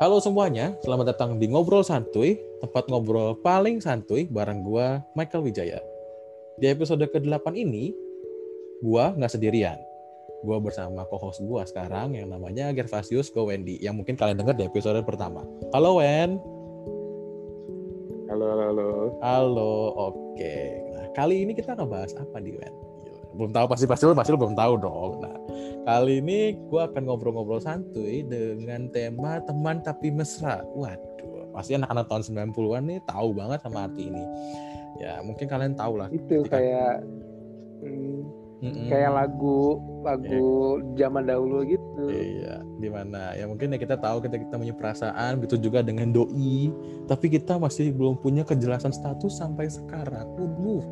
Halo semuanya, selamat datang di Ngobrol Santuy, tempat ngobrol paling santuy bareng gua Michael Wijaya. Di episode ke-8 ini, gua nggak sendirian. Gua bersama co-host gua sekarang yang namanya Gervasius Go Wendy, yang mungkin kalian dengar di episode pertama. Halo Wen. Halo, halo, halo. Halo, oke. Nah, kali ini kita ngebahas apa nih Wen? Belum tahu pasti pasti lu pasti lu belum tahu dong. Nah, kali ini gua akan ngobrol-ngobrol santuy dengan tema teman tapi mesra. Waduh, pasti anak-anak tahun 90-an nih tahu banget sama arti ini. Ya, mungkin kalian tahu lah. Itu ketika- kayak hmm, Mm-mm. kayak lagu lagu zaman dahulu gitu. Iya, di mana ya mungkin ya kita tahu kita kita punya perasaan, begitu juga dengan doi, tapi kita masih belum punya kejelasan status sampai sekarang. Waduh,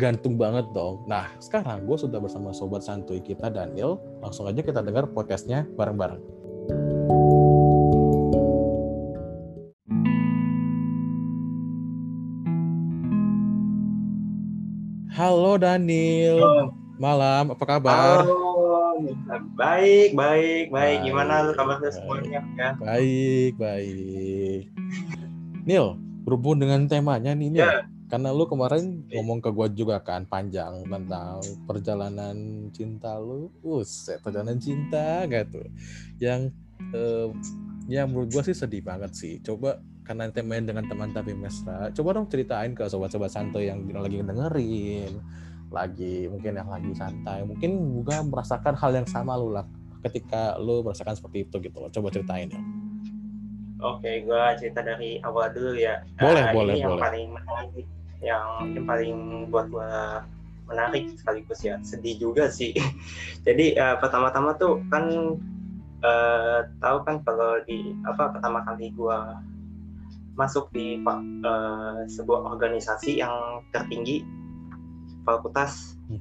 gantung banget dong. Nah, sekarang gue sudah bersama sobat santuy kita Daniel. Langsung aja kita dengar podcastnya bareng-bareng. Halo Daniel, malam apa kabar? Halo, baik, baik, baik. Gimana lu kabarnya semuanya? Ya. Baik, baik. Nil, berhubung dengan temanya nih, Nil. Ya. Karena lu kemarin ngomong ke gua juga kan panjang tentang perjalanan cinta lu. Buset, perjalanan cinta gak tuh? Yang eh, yang menurut gua sih sedih banget sih. Coba karena temanya dengan teman tapi mesra. Coba dong ceritain ke sobat-sobat santai yang lagi dengerin, lagi mungkin yang lagi santai, mungkin juga merasakan hal yang sama lu lah ketika lu merasakan seperti itu gitu loh. Coba ceritain ya. Oke, gua cerita dari awal dulu ya. Boleh, Nah, boleh, ini yang boleh. paling menarik, yang yang paling buat gua menarik sekaligus ya sedih juga sih. Jadi eh, pertama-tama tuh kan eh, tahu kan kalau di apa pertama kali gua masuk di eh, sebuah organisasi yang tertinggi fakultas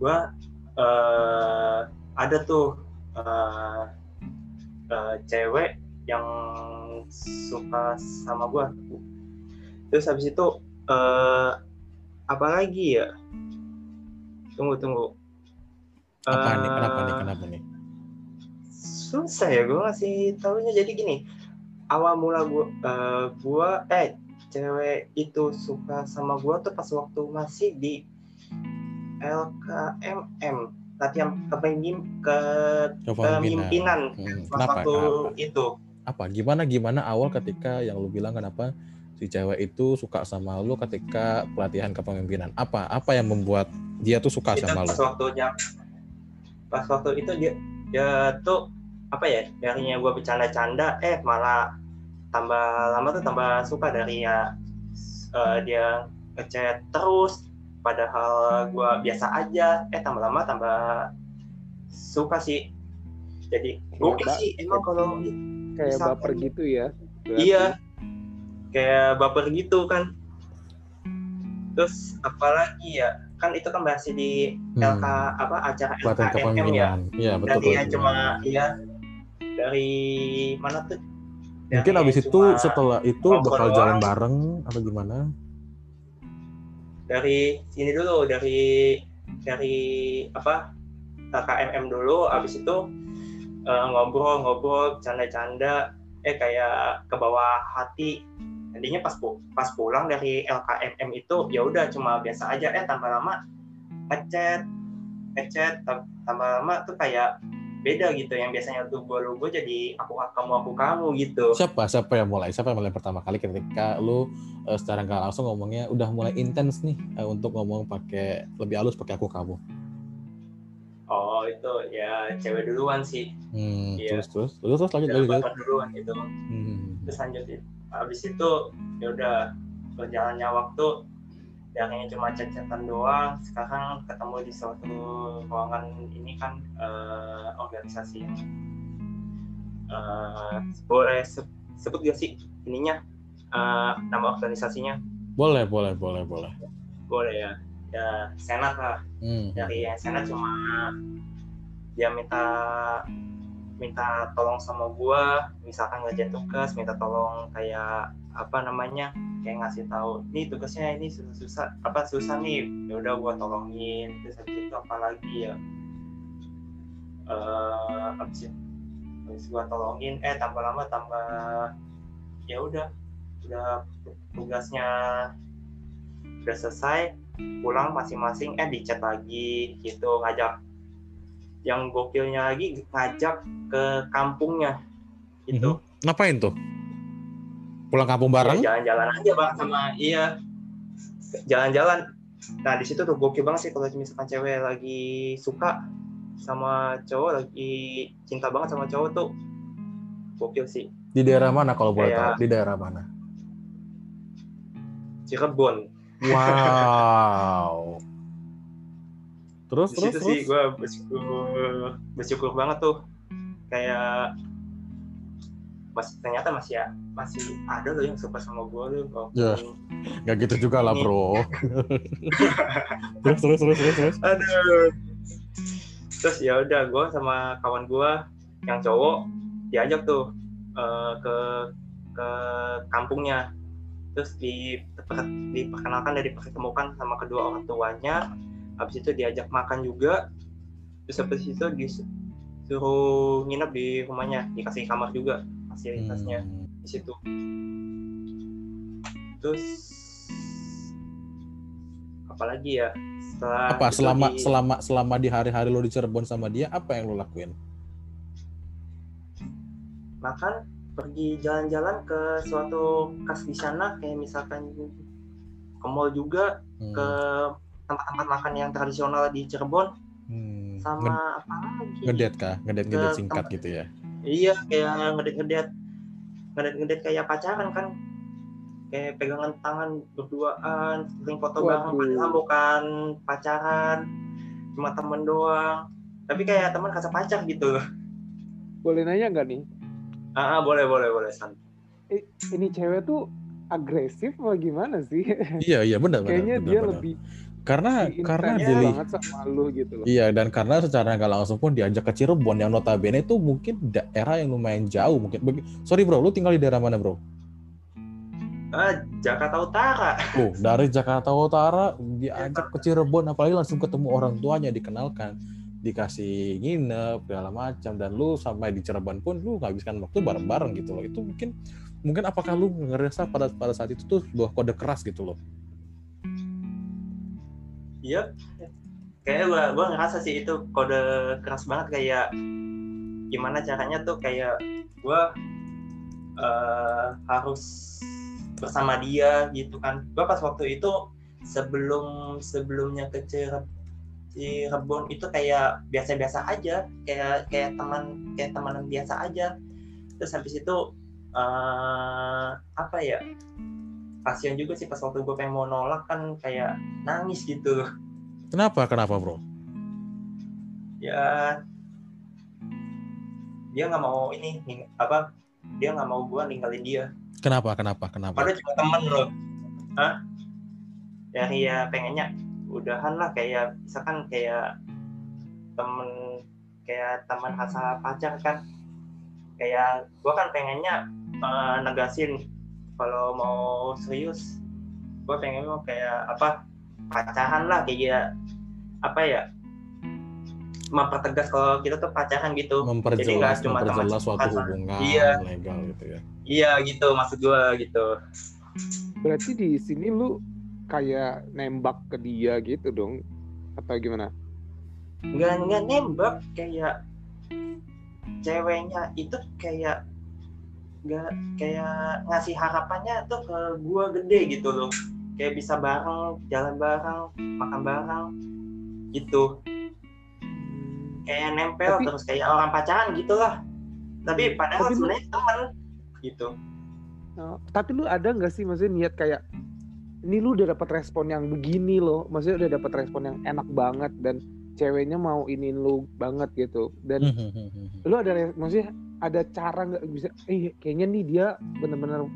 gua eh ada tuh eh eh, cewek yang suka sama gua terus habis itu eh apa lagi ya tunggu tunggu apa nih? Eh, Kenapa nih? Kenapa nih? susah ya gue ngasih tahunya jadi gini awal mula gua eh, gua eh cewek itu suka sama gua tuh pas waktu masih di LKMM latihan kepemim ke kepemimpinan Hmm, pas Kenapa? waktu Kenapa? itu Apa? Gimana? Gimana awal ketika yang lu bilang kenapa si cewek itu suka sama lu ketika pelatihan kepemimpinan? Apa? Apa yang membuat dia tuh suka itu sama lu? pas waktunya pas waktu itu dia dia tuh apa ya darinya gua bercanda-canda eh malah tambah lama tuh tambah suka dari ya eh, dia ngechat terus padahal gua biasa aja eh tambah lama tambah suka sih jadi Ba- sih emang kalau Kayak Misalkan- baper gitu ya. berarti. iya kayak baper gitu kan terus apalagi ya kan itu kan masih di Hmm, LK apa acara LKMM ya kepemimpinan. Iya, betul. dari ya betul. cuma ya dari mana tuh Mungkin Dari abis itu cuma setelah itu bakal doang. jalan bareng atau gimana? dari sini dulu dari dari apa KMM dulu abis itu eh, ngobrol-ngobrol canda-canda eh kayak ke bawah hati intinya pas pas pulang dari LKMM itu ya udah cuma biasa aja eh tambah lama ngechat ngechat tam- tambah lama tuh kayak beda gitu yang biasanya tuh gue lu gue jadi aku kamu aku kamu gitu Siapa? Siapa yang mulai? Siapa yang mulai pertama kali ketika lu eh, secara nggak langsung ngomongnya udah mulai intens nih eh, untuk ngomong pakai lebih halus pakai aku kamu. oh itu ya cewek duluan sih Hmm, Iya. terus terus terus terus lanjut ya, lanjut. lanjut. duluan gitu Hmm. terus lanjutin habis itu ya udah berjalannya waktu yang cuma chat-chatan doang. Sekarang ketemu di suatu ruangan ini kan eh, organisasi. Yang eh, boleh se- sebut gak sih ininya? Eh, nama organisasinya? Boleh boleh boleh boleh. boleh ya? Ya senat lah. Hmm. dari yang senat cuma dia minta minta tolong sama gua. Misalkan ngerjain tugas minta tolong kayak apa namanya kayak ngasih tahu nih tugasnya ini susah, susah apa susah nih ya udah gua tolongin terus habis itu apa lagi ya? Eh habis itu terus gua tolongin eh tambah lama tambah ya udah udah tugasnya udah selesai pulang masing-masing eh dicat lagi gitu ngajak. Yang gokilnya lagi ngajak ke kampungnya gitu. Ngapain tuh? Pulang kampung bareng? Ya, jalan-jalan aja bang sama iya jalan-jalan nah di situ tuh gokil banget sih kalau misalkan cewek lagi suka sama cowok lagi cinta banget sama cowok tuh gokil sih Di daerah mana kalau boleh Kayak- tahu? Di daerah mana? Cirebon Wow. Terus di terus situ sih terus. gue bersyukur bersyukur banget tuh kayak masih ternyata masih ya masih ada loh yang suka sama gue loh walaupun- Ya. Gak gitu juga lah bro. terus terus terus terus terus. aduh. Terus ya udah gue sama kawan gue yang cowok diajak tuh eh, ke ke kampungnya. Terus di diperkenalkan dan dipertemukan sama kedua orang tuanya. Habis itu diajak makan juga. Terus habis itu disuruh nginep di rumahnya dikasih kamar juga fasilitasnya Hmm. di situ terus apalagi ya setelah Apa selama di- selama selama di hari-hari lo di Cirebon sama dia apa yang lo lakuin? makan pergi jalan-jalan ke suatu kas di sana kayak misalkan ke mall juga Hmm. ke tempat-tempat makan yang tradisional di Cirebon Hmm. Nge- sama apa lagi Ngedet kah? Ngedet ngedet singkat tempat- gitu ya? Iya kayak ngedet-ngedet ngedet-ngedet kayak pacaran kan kayak pegangan tangan berduaan sering foto bareng padahal bukan pacaran cuma temen doang tapi kayak teman kasa pacar gitu Boleh nanya nggak nih? ah ah, boleh boleh boleh san Ini cewek tuh agresif apa gimana sih? Iya iya benar benar. Kayaknya benar, dia benar. lebih karena intens karena Iya. dili sama lu gitu loh. Iya dan karena secara nggak langsung pun diajak ke Cirebon yang notabene itu mungkin daerah yang lumayan jauh mungkin. Sorry bro, lu tinggal di daerah mana bro? ah Jakarta Utara Oh dari Jakarta Utara diajak ke Cirebon apalagi langsung ketemu orang tuanya dikenalkan dikasih nginep segala macam dan lu sampai di Cirebon pun lu ngabiskan waktu bareng-bareng gitu loh itu mungkin mungkin apakah lu ngerasa pada pada saat itu tuh sebuah kode keras gitu loh Iya, kayaknya gua gua ngerasa sih itu kode keras banget kayak gimana caranya tuh kayak gua eh, harus bersama dia gitu kan. Gua pas waktu itu sebelum sebelumnya ke Cireb- Cirebon itu kayak biasa-biasa aja, kayak kayak teman kayak teman biasa aja. Terus habis itu eh, apa ya? Kasian juga sih pas waktu gue pengen mau nolak kan kayak nangis gitu. kenapa? Kenapa bro? Ya dia nggak mau ini apa dia nggak mau gua ninggalin dia. Kenapa? Kenapa? Kenapa? Padahal cuma temen loh Hah? ya pengennya udahan lah kayak misalkan kayak temen kayak teman rasa pacar kan. Kayak gua kan pengennya eh, negasin kalau mau serius gua pengen mau kayak apa pacaran lah kayak apa ya mempertegas kalau kita tuh pacaran gitu Jadi memperjelas nggak cuma teman memperjelas suatu sekamar. hubungan Iya. legal gitu ya iya gitu maksud gua gitu Berarti di sini lu kayak nembak ke dia gitu dong atau gimana? nggak nggak nembak kayak ceweknya itu kayak nggak kayak ngasih harapannya tuh ke gua gede gitu loh. Kayak bisa bareng jalan bareng makan bareng gitu. Kayak nempel Tapi- terus kayak orang pacaran gitulah. Tapi padahal Tapi lu- sebenarnya temen gitu. Oh, tapi lu ada nggak sih maksudnya niat kayak ini lu udah dapat respon yang begini loh, maksudnya udah dapat respon yang enak banget dan ceweknya mau iniin lu banget gitu. Dan Hmm. lu ada maksudnya ada cara nggak bisa eh kayaknya nih dia bener-bener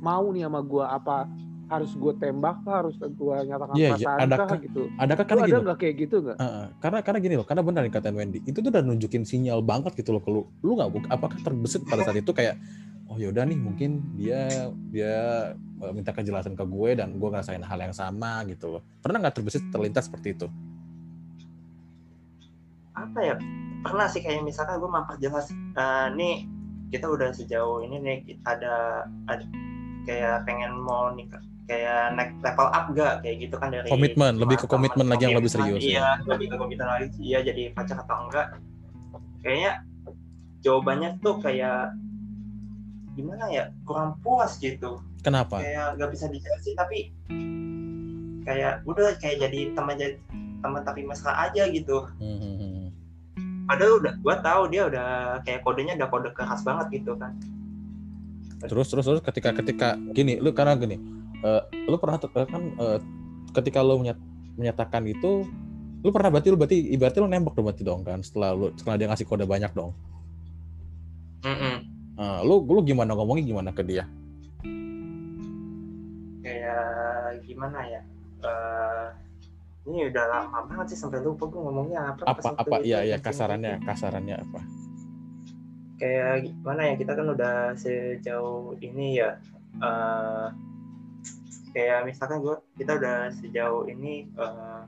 mau nih sama gua apa harus gue tembak kah harus gue nyatakan Iya, iya. perasaan Adakah- kah gitu adakah lu karena ada gini nggak kayak gitu nggak Heeh, karena karena gini loh, karena benar yang kata Wendy, itu tuh udah nunjukin sinyal banget gitu loh ke lu. Lu nggak apakah terbesit pada saat itu kayak oh yaudah nih mungkin dia dia eh, minta kejelasan ke gue dan gue ngerasain hal yang sama gitu loh. Pernah nggak terbesit terlintas seperti itu? apa ya pernah sih kayak misalkan gue memperjelas eh, nih kita udah sejauh ini nih ada, ada kayak pengen mau nikah kayak naik level up gak kayak gitu kan dari Komitmen, lebih ke komitmen lagi yang lebih serius, ya. iya lebih ke komitmen lagi iya jadi pacar atau enggak kayaknya jawabannya tuh kayak gimana ya kurang puas gitu Kenapa? kayak nggak bisa dijelasin tapi kayak udah kayak jadi teman jadi teman tapi mesra aja gitu Hmm, hmm, hmm. Padahal udah gua tahu dia udah kayak kodenya udah kode keras banget gitu kan Terus terus terus ketika ketika gini, lu karena gini, eh, lu pernah tuh, eh, kan eh, ketika lu menyat- menyatakan itu, lu pernah berarti lu berarti ibaratnya lu nembak dong berarti dong kan setelah lu setelah dia ngasih kode banyak dong. Mm-mm. Eh, lu lu gimana ngomongnya gimana ke dia? kayak gimana ya Eh, ini udah lama banget sih sampai lupa gue ngomongnya apa Apa apa iya iya kasarannya kasarannya apa? kayak gimana ya kita kan udah sejauh ini ya eh, kayak misalkan gue kita udah sejauh ini eh,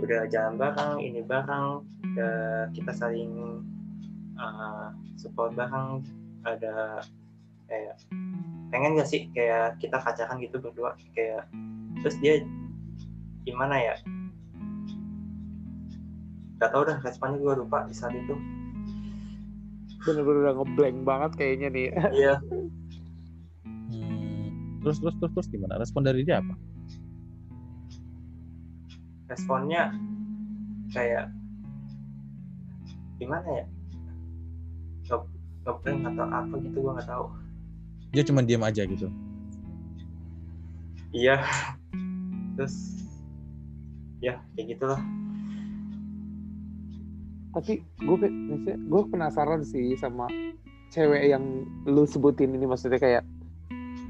udah jalan bareng ini bareng udah kita saling eh, support bareng ada kayak pengen gak sih kayak kita pacaran gitu berdua kayak terus dia gimana ya? Gak tau dah responnya gue lupa di saat itu. Bener-bener udah ngeblank banget kayaknya nih. Iya. Hmm, terus terus terus terus gimana? Respon dari dia apa? responnya kayak gimana ya? Nge- ngeblank atau apa gitu gue nggak tahu. Dia cuma diam aja gitu. iya. Terus ya kayak gitulah. Tapi gue gue penasaran sih sama cewek yang lu sebutin ini maksudnya kayak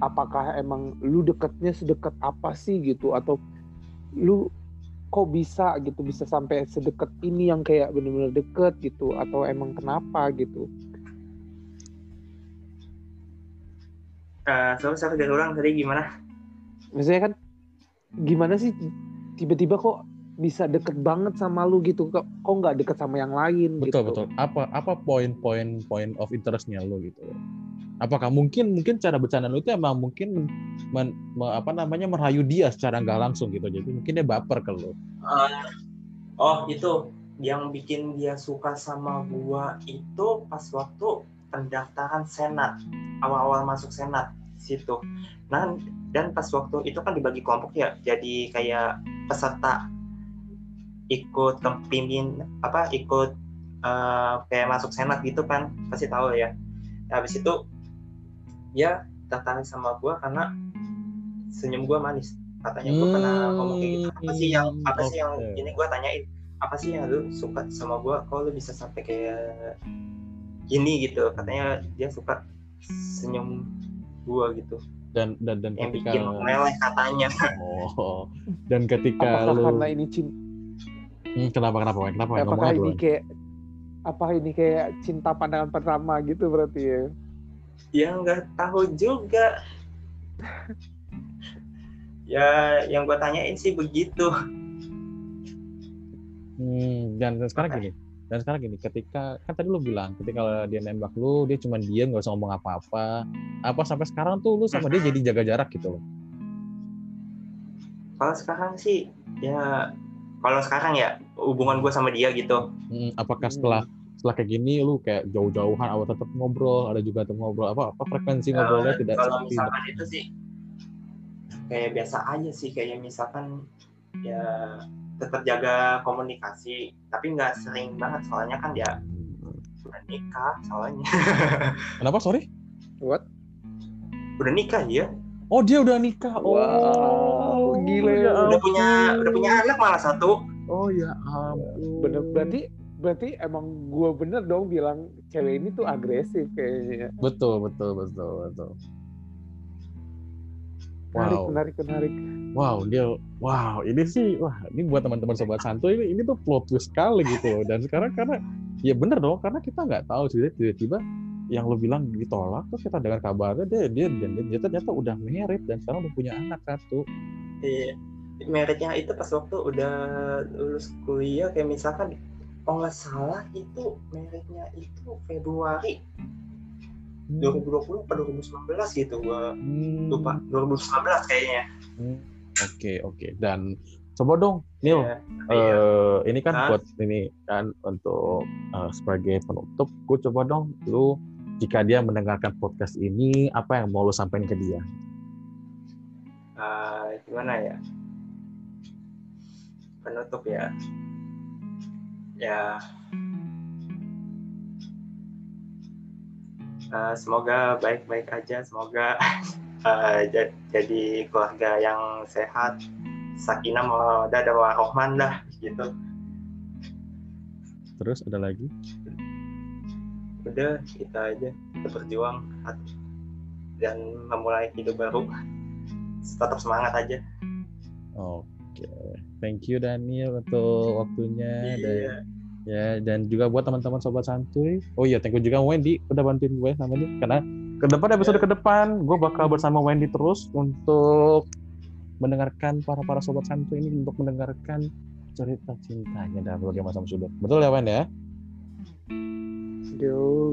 apakah emang lu deketnya sedekat apa sih gitu? Atau lu kok bisa gitu bisa sampai sedekat ini yang kayak bener-bener deket gitu? Atau emang kenapa gitu? Uh, sorry sorry dari ulang tadi gimana? Maksudnya kan gimana sih tiba-tiba kok bisa deket banget sama lu gitu kok kok nggak deket sama yang lain Betul gitu betul. Apa apa poin-poin point of interestnya lo gitu? Apakah mungkin mungkin cara bercanda lo itu emang mungkin men, men- me- apa namanya merayu dia secara nggak langsung gitu. Jadi mungkin dia baper ke lo. Uh, oh itu yang bikin dia suka sama gua itu pas waktu pendaftaran senat awal-awal masuk senat situ nah dan pas waktu itu kan dibagi kelompok ya jadi kayak peserta ikut kepimpin apa ikut eh, kayak masuk senat gitu kan pasti tahu ya. Nah, habis itu dia tertarik sama gua karena senyum gua manis. Katanya gua pernah ngomong kayak gitu. Apa sih yang apa sih yang ini gua tanyain? Apa sih yang lu suka sama gua? Kok lu bisa sampai kayak gini gitu? Katanya dia suka senyum gua gitu Dan dan dan yang ketika bikin meleleh katanya. Oh dan ketika apakah lo karena ini cinta Hmm, kenapa kenapa kenapa Wan? apakah ngomongnya ini kayak apakah ini kayak cinta pandangan pertama gitu berarti ya? Ya nggak tahu juga. Ya yang gua tanyain sih begitu. Hmm, dan, dan sekarang gini, dan sekarang gini, ketika kan tadi lu bilang ketika dia nembak lu, dia cuma diam nggak usah ngomong apa-apa. Apa sampai sekarang tuh lu sama dia jadi jaga jarak gitu loh. kalau sekarang sih ya kalau sekarang ya hubungan gua sama dia gitu Hmm, apakah Hmm. setelah setelah kayak gini lu kayak jauh-jauhan awal tetap ngobrol, ada juga tetap ngobrol apa apa frekuensi ngobrolnya tidak kalau seperti misalkan itu sih kayak biasa aja sih kayak misalkan ya tetap jaga komunikasi tapi nggak sering banget soalnya kan dia udah nikah soalnya Kenapa sorry? what udah nikah ya Oh dia udah nikah. Oh Wow, gila. ya udah punya udah punya anak malah satu Oh ya ampun. bener berarti berarti emang gue bener dong bilang cewek ini tuh agresif kayaknya Betul betul betul betul. Menarik Wow. menarik menarik Wow, dia wow, ini sih wah, ini buat teman-teman sobat santuy ini ini tuh plot twist sekali gitu loh. Dan sekarang karena ya bener dong, karena kita nggak tahu sih tiba-tiba yang lo bilang ditolak terus kita dengar kabarnya dia dia dia, dia, dia ternyata udah married dan sekarang udah punya anak satu. Iya. Meritnya itu pas waktu udah lulus kuliah kayak misalkan kalau nggak salah itu mereknya itu Februari. 2020 atau 2019 gitu gua Hmm. lupa 2019 kayaknya Hmm. Oke oke dan coba dong Neil Iya. eh, ini kan Hah? buat ini kan untuk eh, sebagai penutup gue coba dong lu jika dia mendengarkan podcast ini apa yang mau lu sampaikan ke dia Ah, gimana ya penutup ya ya Ah, semoga baik-baik aja semoga ja- jadi keluarga yang sehat. Sakinah mawaddah dan warohman dah gitu. Terus ada lagi? Udah kita aja. Kita berjuang dan memulai hidup baru. Tetap semangat aja. Oke. Thank you Daniel untuk waktunya. Dan iya ya dan juga buat teman-teman sobat santuy. Oh iya thank you juga Wendy. Udah bantuin gue sama ini karena ke depan episode ke depan gue bakal bersama Wendy terus untuk mendengarkan para para sobat santuy ini untuk mendengarkan cerita cintanya dan berbagai macam sudut. Betul ya Wen ya? Yo.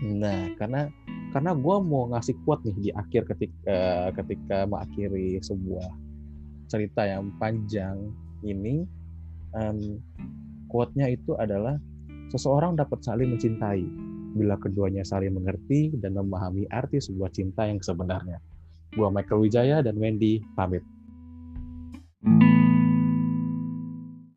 nah karena karena gue mau ngasih quote nih di akhir ketika ketika mengakhiri sebuah cerita yang panjang ini em, quote-nya itu adalah seseorang dapat saling mencintai bila keduanya saling mengerti dan memahami arti sebuah cinta yang sebenarnya. Gua Michael Wijaya dan Wendy pamit.